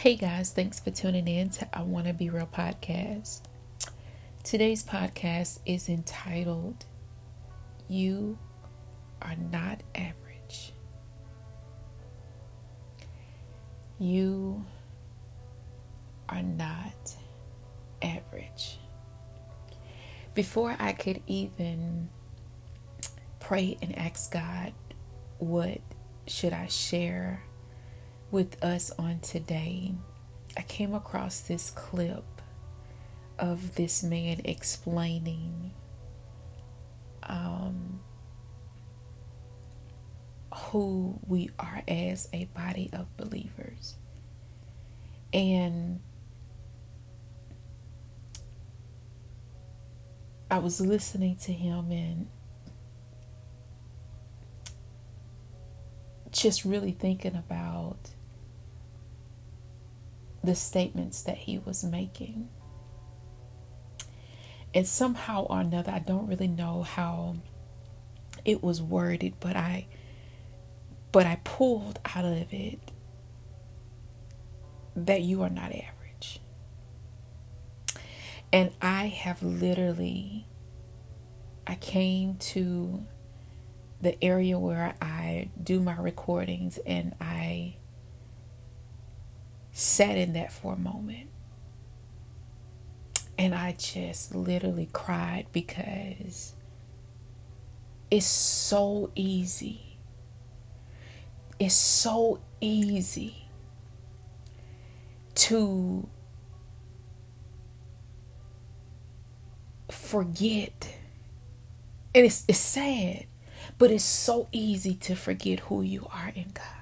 Hey guys, thanks for tuning in to I Want to Be Real podcast. Today's podcast is entitled You Are Not Average. You are not average. Before I could even pray and ask God, what should I share with us on today, I came across this clip of this man explaining um, who we are as a body of believers. And I was listening to him and just really thinking about the statements that he was making. And somehow or another, I don't really know how it was worded, but I but I pulled out of it that you are not average. And I have literally I came to the area where I do my recordings and I sat in that for a moment. And I just literally cried because it's so easy. It's so easy to forget. And it's, it's sad, but it's so easy to forget who you are in God.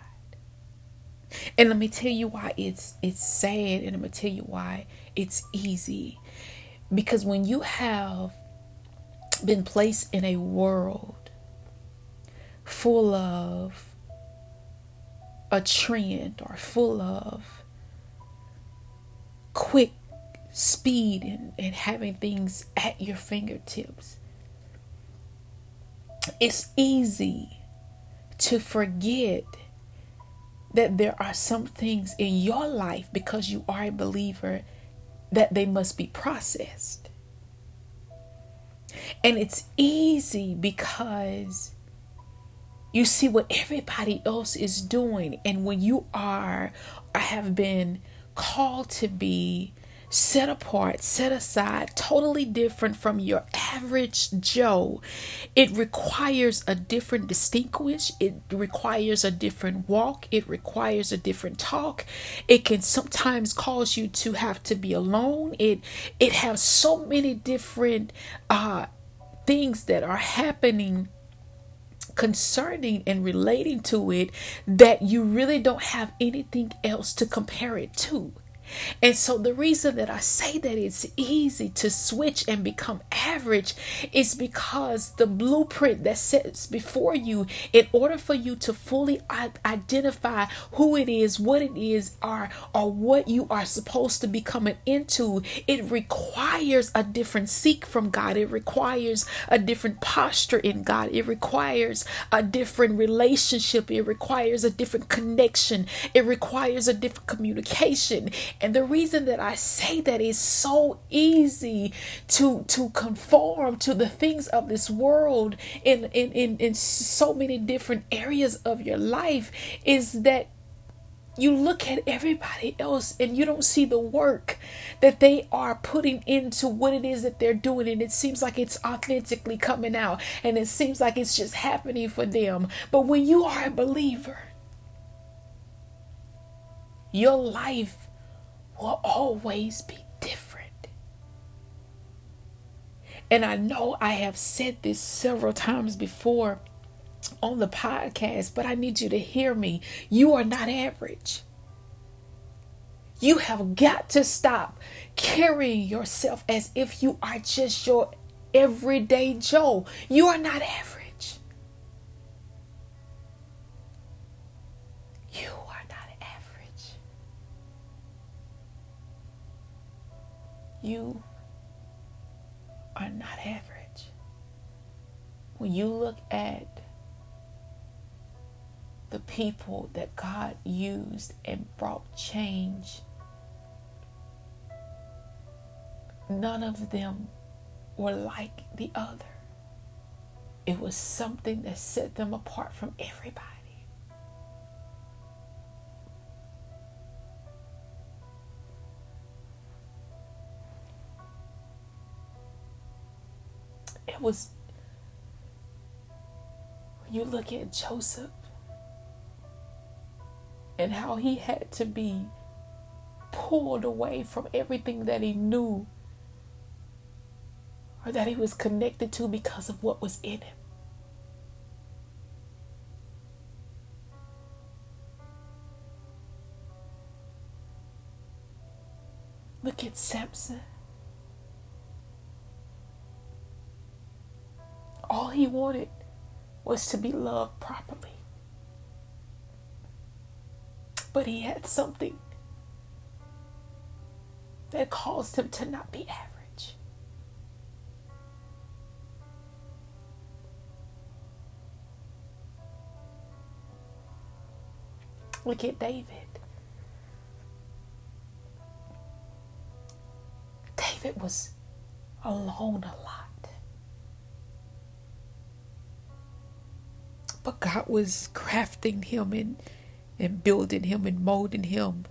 And let me tell you why it's it's sad and I'm gonna tell you why it's easy. Because when you have been placed in a world full of a trend or full of quick speed and, and having things at your fingertips, it's easy to forget that there are some things in your life because you are a believer that they must be processed. And it's easy because you see what everybody else is doing. And when you are or have been called to be set apart, set aside, totally different from your average Joe. It requires a different distinguish, it requires a different walk, it requires a different talk. It can sometimes cause you to have to be alone. It it has so many different uh things that are happening concerning and relating to it that you really don't have anything else to compare it to. And so the reason that I say that it's easy to switch and become average is because the blueprint that sits before you, in order for you to fully identify who it is, what it is, or, or what you are supposed to be coming into, it requires a different seek from God. It requires a different posture in God. It requires a different relationship. It requires a different connection. It requires a different communication. And the reason that I say that is so easy to to conform to the things of this world in in in, in so many different areas of your life is that you look at everybody else and you don't see the work that they are putting into what it is that they're doing. And it seems like it's authentically coming out. And it seems like it's just happening for them. But when you are a believer your life will always be different. And I know I have said this several times before on the podcast, but I need you to hear me. You are not average. You have got to stop carrying yourself as if you are just your everyday Joe. You are not average. You are not average. When you look at the people that God used and brought change, none of them were like the other. It was something that set them apart from everybody. Was, when you look at Joseph and how he had to be pulled away from everything that he knew or that he was connected to because of what was in him. Look at Samson. All he wanted was to be loved properly. But he had something that caused him to not be average. Look at David. David was alone a lot. But God was crafting him and, and building him and molding him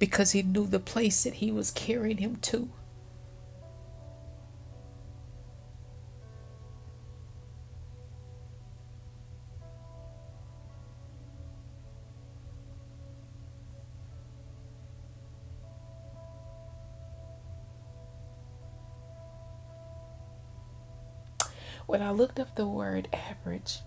because he knew the place that he was carrying him to. When I looked up the word average,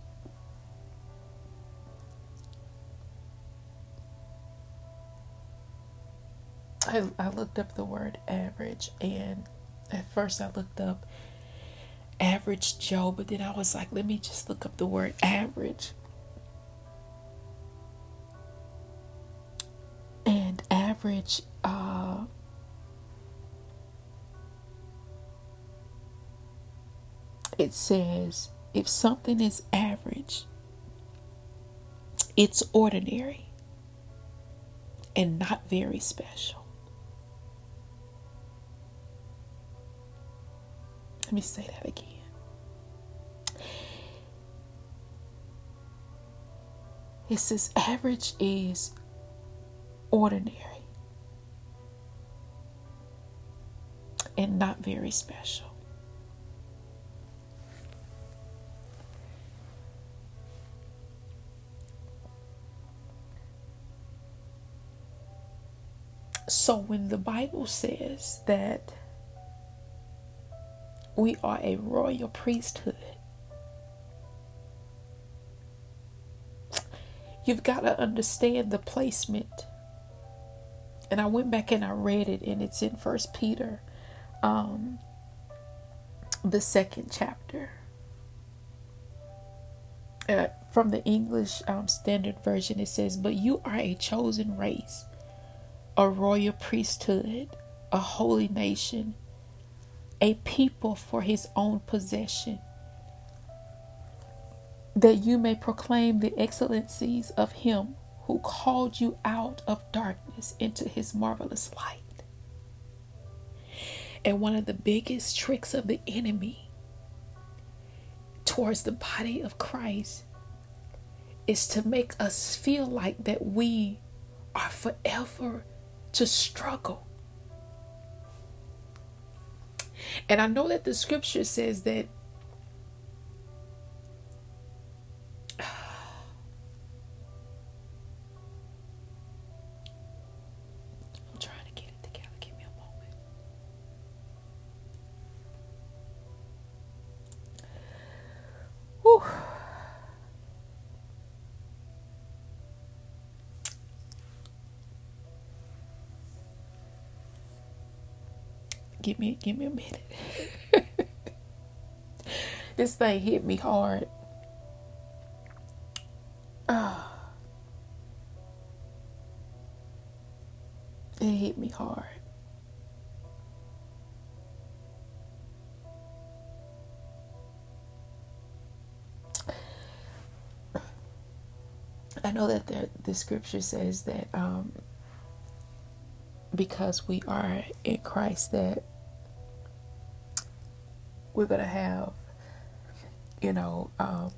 I, I looked up the word average and at first I looked up average Joe, but then I was like, let me just look up the word average. And average, uh, it says if something is average, it's ordinary and not very special. Let me say that again. It says average is ordinary and not very special. So when the Bible says that we are a royal priesthood. You've got to understand the placement. And I went back and I read it, and it's in First Peter, um, the second chapter. Uh, from the English um, Standard Version, it says, But you are a chosen race, a royal priesthood, a holy nation a people for his own possession, that you may proclaim the excellencies of him who called you out of darkness into his marvelous light. And one of the biggest tricks of the enemy towards the body of Christ is to make us feel like that we are forever to struggle and I know that the scripture says that Give me give me a minute. this thing hit me hard. Oh. It hit me hard. I know that the, the scripture says that um, because we are in Christ, that we're going to have, you know, um,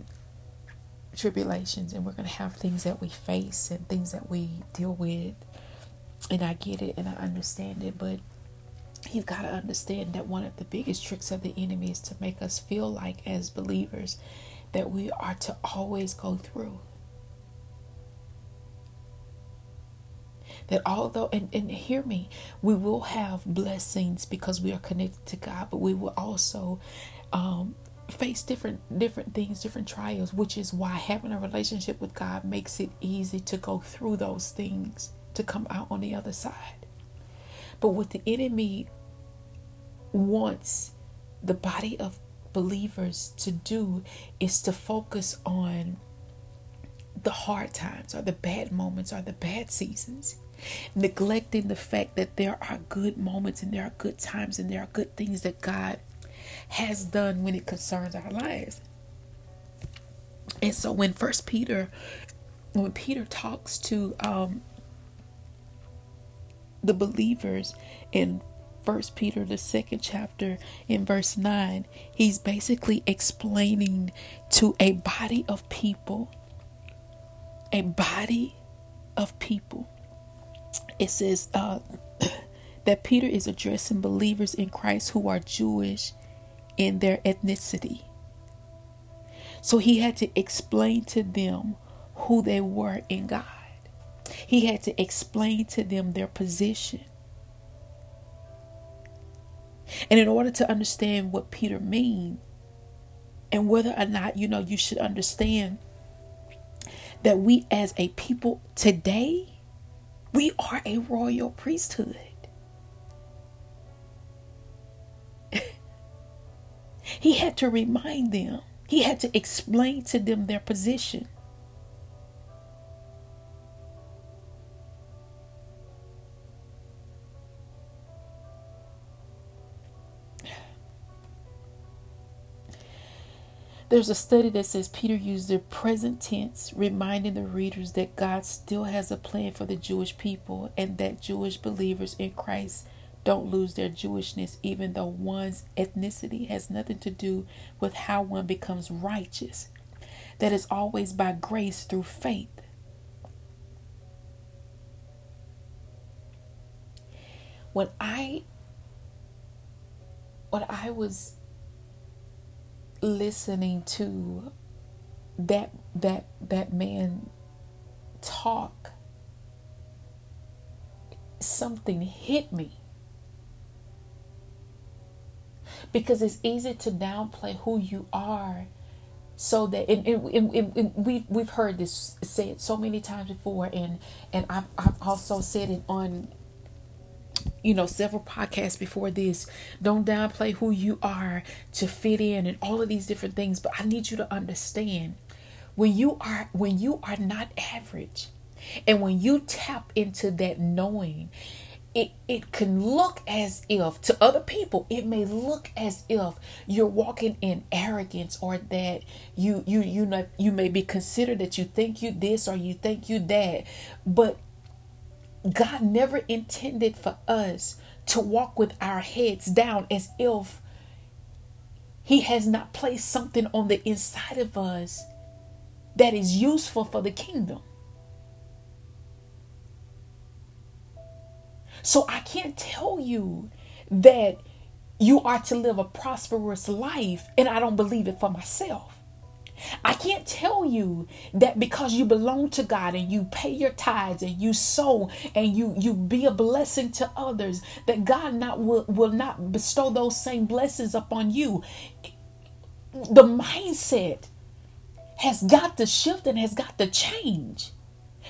tribulations and we're going to have things that we face and things that we deal with. And I get it and I understand it, but you've got to understand that one of the biggest tricks of the enemy is to make us feel like, as believers, that we are to always go through. That although, and, and hear me, we will have blessings because we are connected to God, but we will also um, face different different things different trials which is why having a relationship with god makes it easy to go through those things to come out on the other side. But what the enemy wants the body of believers to do is to focus on the hard times or the bad moments or the bad seasons neglecting the fact that there are good moments and there are good times and there are good things that god has done when it concerns our lives. And so when first Peter when Peter talks to um the believers in first Peter the second chapter in verse 9 he's basically explaining to a body of people a body of people it says uh, that Peter is addressing believers in Christ who are Jewish in their ethnicity. So he had to explain to them who they were in God. He had to explain to them their position. And in order to understand what Peter means, and whether or not you know you should understand that we as a people today we are a royal priesthood. He had to remind them, he had to explain to them their position. There's a study that says Peter used the present tense, reminding the readers that God still has a plan for the Jewish people and that Jewish believers in Christ don't lose their Jewishness, even though one's ethnicity has nothing to do with how one becomes righteous. That is always by grace through faith. When I when I was listening to that that that man talk something hit me. Because it's easy to downplay who you are so that and, and, and, and, we've we've heard this said so many times before and and I've, I've also said it on you know several podcasts before this. Don't downplay who you are to fit in and all of these different things. But i need you to understand when you are when you are not average and when you tap into that knowing it, it can look as if to other people it may look as if you're walking in arrogance or that you you you know you may be considered that you think you this or you think you that. But god never intended for us to walk with our heads down as if he has not placed something on the inside of us that is useful for the kingdom So I can't tell you that you are to live a prosperous life and I don't believe it for myself. I can't tell you that because you belong to God and you pay your tithes and you sow and you you be a blessing to others that God not will, will not bestow those same blessings upon you. The mindset has got to shift and has got to change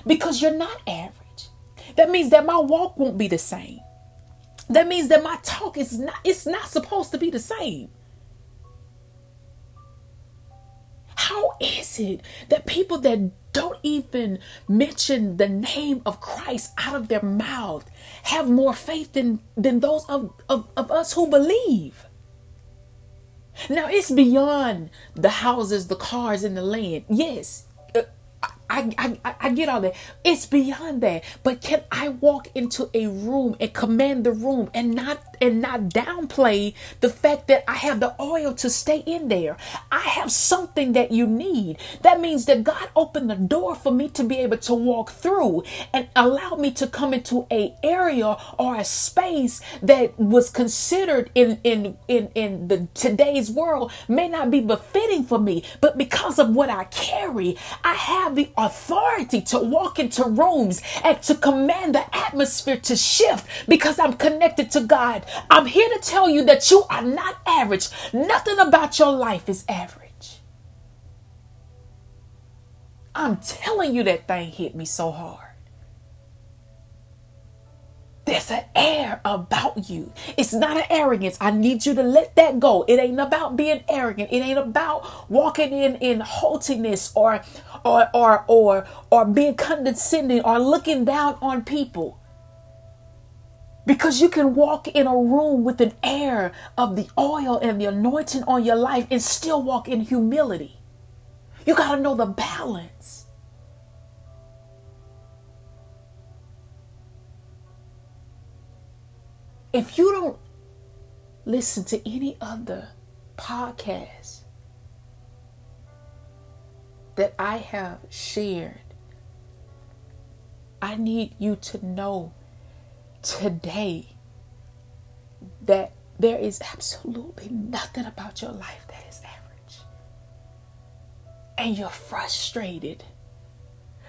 because you're not average. That means that my walk won't be the same. That means that my talk is not it's not supposed to be the same. How is it that people that don't even mention the name of Christ out of their mouth have more faith than, than those of, of, of us who believe? Now it's beyond the houses, the cars, and the land. Yes, uh, I, I, I get all that. It's beyond that. But can I walk into a room and command the room and not and not downplay the fact that I have the oil to stay in there. I have something that you need. That means that God opened the door for me to be able to walk through and allow me to come into a area or a space that was considered in in in in the today's world may not be befitting for me, but because of what I carry, I have the authority to walk into rooms and to command the atmosphere to shift because I'm connected to God. I'm here to tell you that you are not average. Nothing about your life is average. I'm telling you that thing hit me so hard. There's an air about you. It's not an arrogance. I need you to let that go. It ain't about being arrogant. It ain't about walking in in haughtiness or or or or or being condescending or looking down on people. Because you can walk in a room with an air of the oil and the anointing on your life and still walk in humility. You got to know the balance. If you don't listen to any other podcast that I have shared, I need you to know today that there is absolutely nothing about your life that is average. And you're frustrated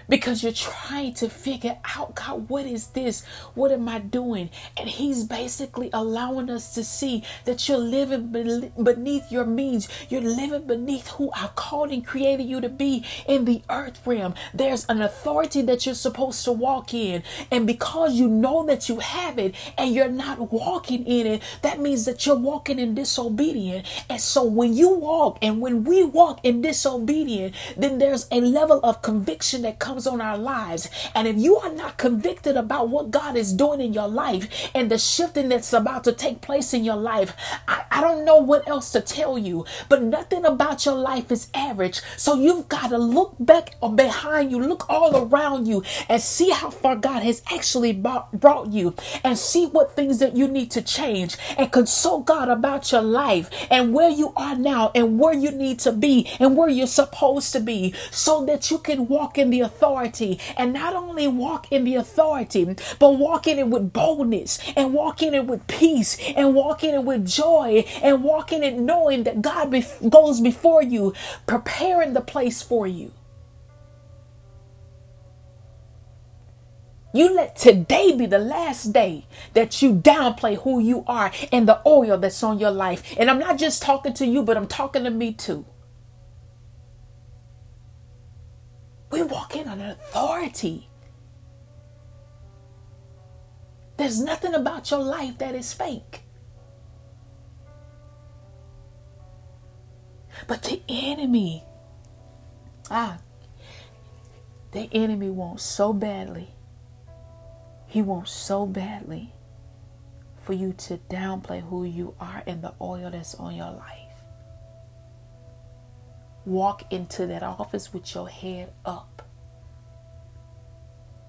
because you're trying to figure out God, what is this? What am I doing? And He's basically allowing us to see that you're living beneath your means. You're living beneath who I called and created you to be in the earth realm. There's an authority that you're supposed to walk in. And because you know that you have it and you're not walking in it, that means that you're walking in disobedience. And so when you walk and when we walk in disobedience, then there's a level of conviction that comes comes on our lives. And if you are not convicted about what God is doing in your life and the shifting that's about to take place in your life, I, I don't know what else to tell you, but nothing about your life is average. So you've got to look back or behind you, look all around you, and see how far God has actually brought you, and see what things that you need to change, and consult God about your life and where you are now, and where you need to be, and where you're supposed to be, so that you can walk in the authority authority and not only walk in the authority, but walk in it with boldness and walk in it with peace and walk in it with joy and walk in it knowing that God goes before you, preparing the place for you. You let today be the last day that you downplay who you are and the oil that's on your life. And I'm not just talking to you, but I'm talking to me too. In an authority. There's nothing about your life that is fake. But the enemy, ah, the enemy wants so badly. He wants so badly for you to downplay who you are and the oil that's on your life walk into that office with your head up.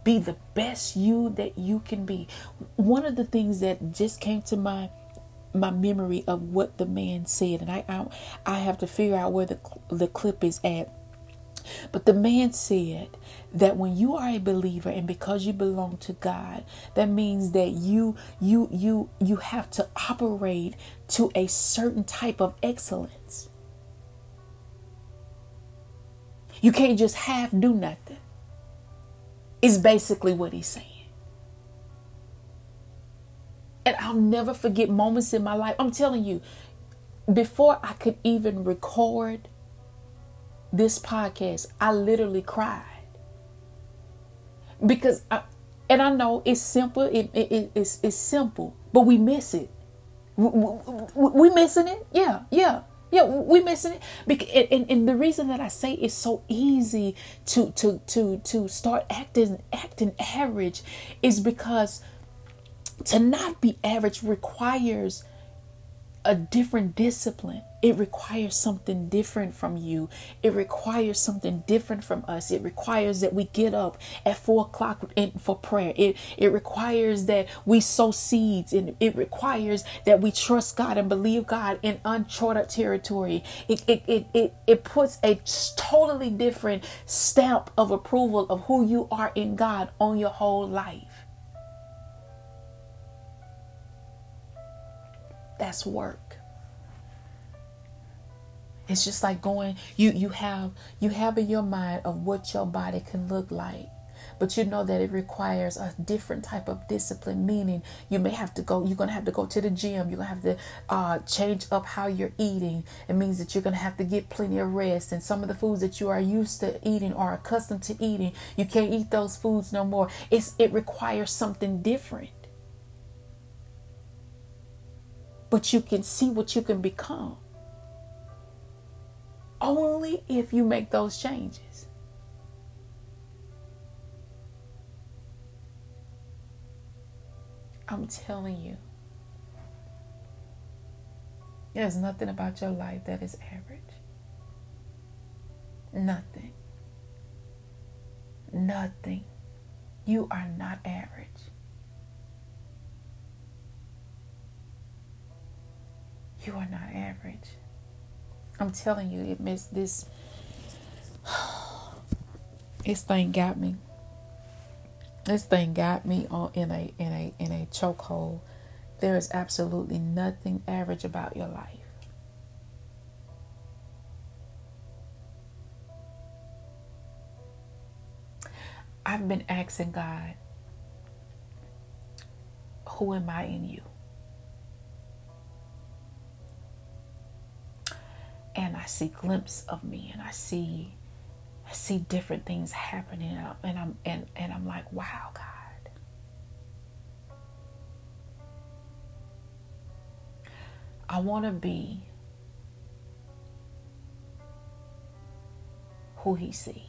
Be the best you that you can be. One of the things that just came to my my memory of what the man said, and I I, I have to figure out where the the clip is at. But the man said that when you are a believer and because you belong to God, that means that you you you you have to operate to a certain type of excellence. You can't just half do nothing. Is basically what he's saying. And I'll never forget moments in my life. I'm telling you, before I could even record this podcast, I literally cried. Because I, and I know it's simple, it, it, it's, it's simple, but we miss it. We, we, we missing it? Yeah, yeah. Yeah, we missing it. And, and the reason that I say it's so easy to to to to start acting acting average is because to not be average requires a different discipline. It requires something different from you. It requires something different from us. It requires that we get up at four o'clock for prayer. It it requires that we sow seeds, and it requires that we trust God and believe God in uncharted territory. It it it it, it puts a totally different stamp of approval of who you are in God on your whole life. That's work. It's just like going you you have you have in your mind of what your body can look like but you know that it requires a different type of discipline meaning you may have to go you're to have to go to the gym you're to have to uh, change up how you're eating. It means that you're to have to get plenty of rest and some of the foods that you are used to eating or accustomed to eating you can't eat those foods no more. It's it requires something different but you can see what you can become only if you make those changes. I'm telling you, there's nothing about your life that is average. Nothing. Nothing. You are not average. You are not average. I'm telling you, it missed this. This thing got me. This thing got me on in a in a in a chokehold. There is absolutely nothing average about your life. I've been asking God, who am I in you? And I see glimpse of me and I see I see different things happening and I'm and, and I'm like, wow, God. I want to be who he sees.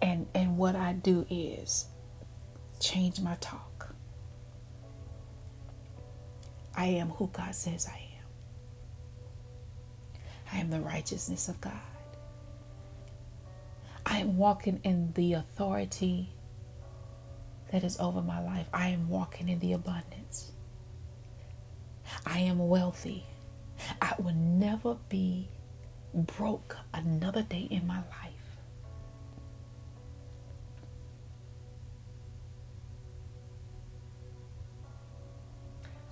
And and what I do is change my talk. I am who God says I am. I am the righteousness of God. I am walking in the authority that is over my life. I am walking in the abundance. I am wealthy. I will never be broke another day in my life.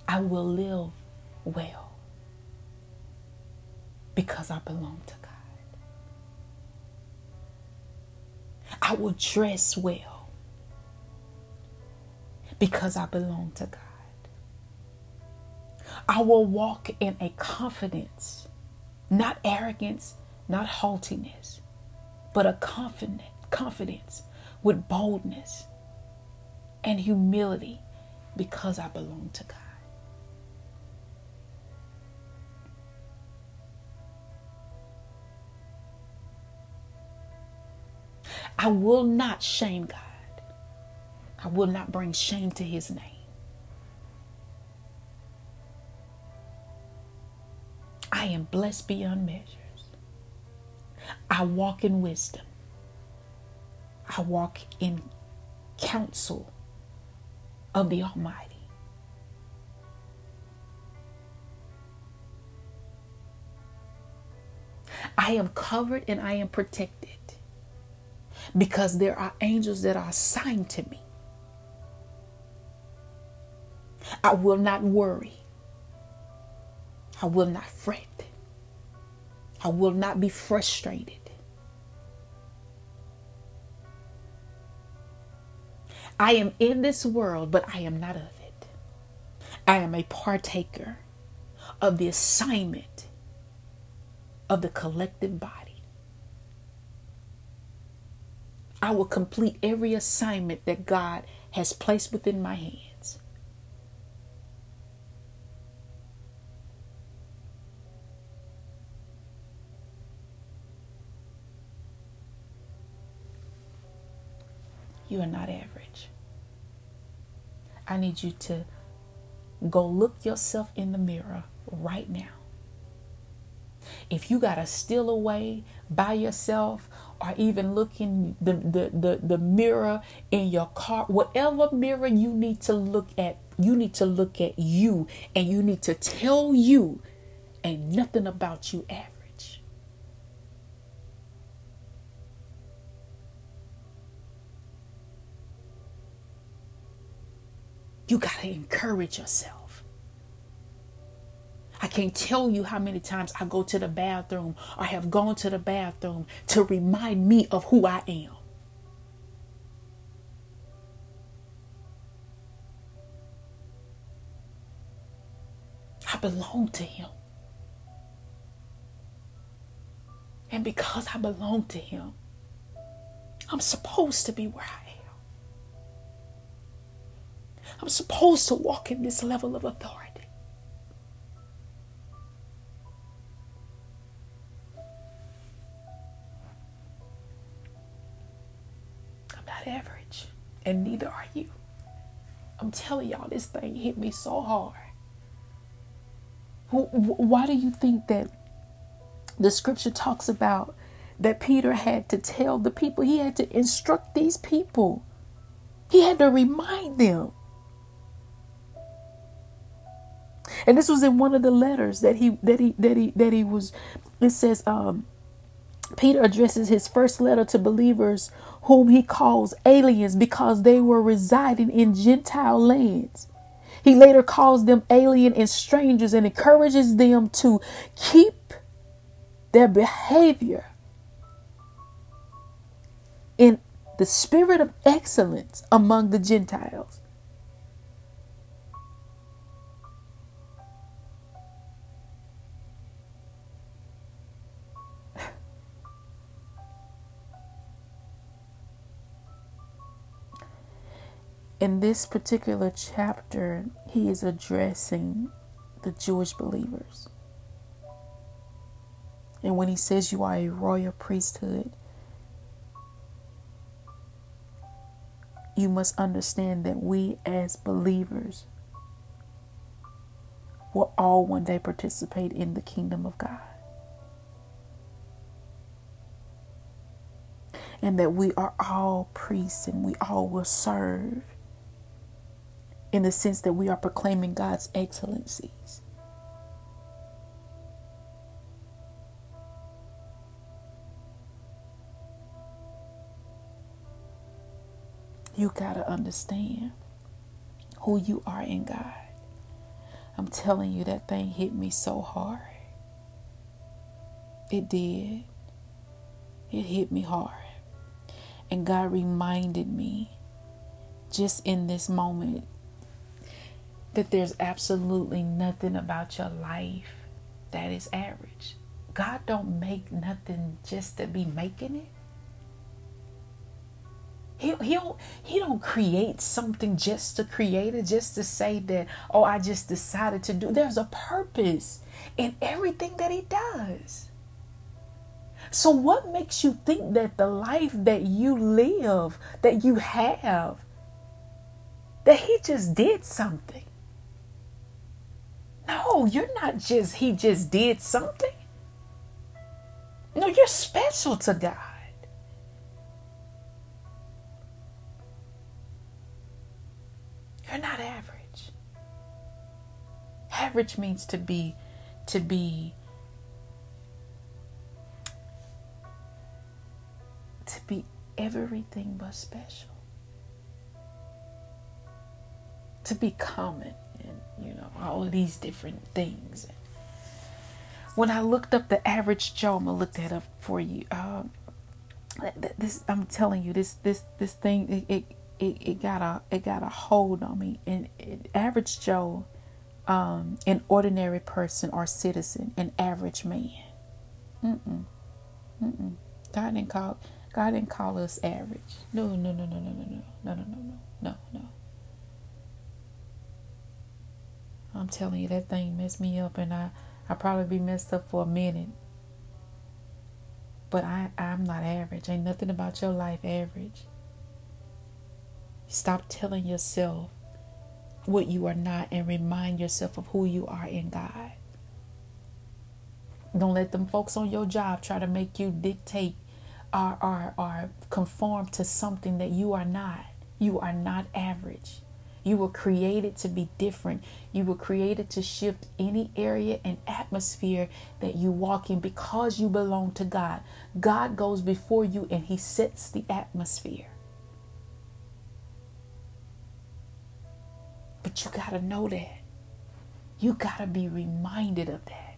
I will live well because I belong to God. I will dress well because I belong to God. I will walk in a confidence, not arrogance, not haughtiness, but a confident confidence with boldness and humility because I belong to God. I will not shame God. I will not bring shame to his name. I am blessed beyond measures. I walk in wisdom. I walk in counsel of the Almighty. I am covered and I am protected because there are angels that are assigned to me. I will not worry. I will not fret. I will not be frustrated. I am in this world, but I am not of it. I am a partaker of the assignment of the collective body. I will complete every assignment that God has placed within my hands. You are not average. I need you to Go look yourself in the mirror right now. If you gotta steal away by yourself or even looking the, the, the, the mirror in your car, whatever mirror you need to look at, you need to look at you and you need to tell you ain't nothing about you average. You got to encourage yourself. I can't tell you how many times I go to the bathroom or have gone to the bathroom to remind me of who I am. I belong to Him. And because I belong to Him, I'm supposed to be where I am. I'm supposed to walk in this level of authority. Not average, and neither are you. I'm telling y'all, this thing hit me so hard. Why do you think that the scripture talks about that Peter had to tell the people, he had to instruct these people, he had to remind them. And this was in one of the letters that he that he that he that he was it says um Peter addresses his first letter to believers whom he calls aliens because they were residing in Gentile lands. He later calls them alien and strangers and encourages them to keep their behavior in the spirit of excellence among the Gentiles. In this particular chapter, he is addressing the Jewish believers. And when he says you are a royal priesthood, you must understand that we as believers will all one day participate in the kingdom of God. And that we are all priests and we all will serve in the sense that we are proclaiming God's excellencies. You got to understand who you are in God. I'm telling you, that thing hit me so hard. It did. It hit me hard. And God reminded me just in this moment that there's absolutely nothing about your life that is average. God don't make nothing just to be making it. He he don't he don't create something just to create it, just to say that oh I just decided to do. There's a purpose in everything that he does. So what makes you think that the life that you live, that you have, that he just did something? No, you're not just he just did something. No, you're special to God. You're not average. Average means to be to be to be everything but special. To be common you know all of these different things. When I looked up the average Joe, I'm gonna look that up for you. Um, this I'm telling you, this this this thing it, it it, it got a it got a hold on me. And average Joe, um, an ordinary person or citizen, an average man. Mm-mm. Mm-mm. God didn't call God didn't call us average. No, no, no, no, no, no, no, no, no, no, no, no. I'm telling you, that thing messed me up, and I I probably be messed up for a minute. But I I'm not average. Ain't nothing about your life average. Stop telling yourself what you are not and remind yourself of who you are in God. Don't let them folks on your job try to make you dictate or, or, or conform to something that you are not. You are not average. You were created to be different. You were created to shift any area and atmosphere that you walk in because you belong to God. God goes before you and He sets the atmosphere. But you got to know that. You got to be reminded of that.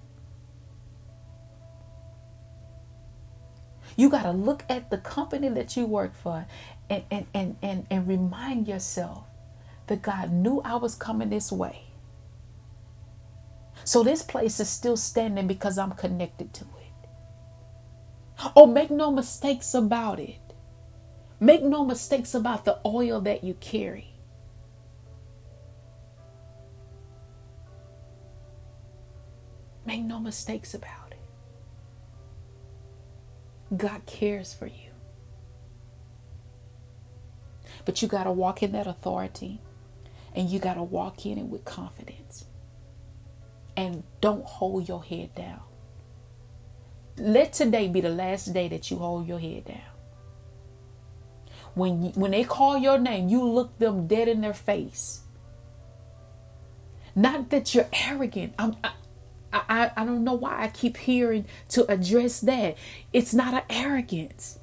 You got to look at the company that you work for and, and, and, and, and remind yourself God knew I was coming this way. So this place is still standing because I'm connected to it. Oh, make no mistakes about it. Make no mistakes about the oil that you carry. Make no mistakes about it. God cares for you. But you got to walk in that authority and you got to walk in it with confidence. And don't hold your head down. Let today be the last day that you hold your head down. When you, when they call your name, you look them dead in their face. Not that you're arrogant. I'm, I, I, I don't know why I keep hearing to address that. It's not an arrogance.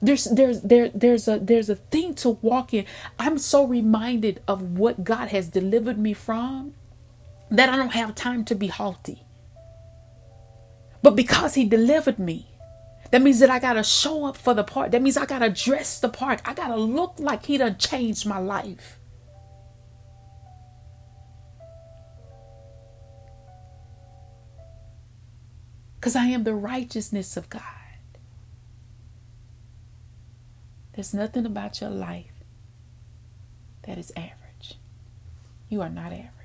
There's there's there there's a there's a thing to walk in. I'm so reminded of what God has delivered me from that I don't have time to be haughty. But because he delivered me, that means that I gotta show up for the part. That means I gotta dress the part. I gotta look like he done changed my life. Because I am the righteousness of God. There's nothing about your life that is average. You are not average.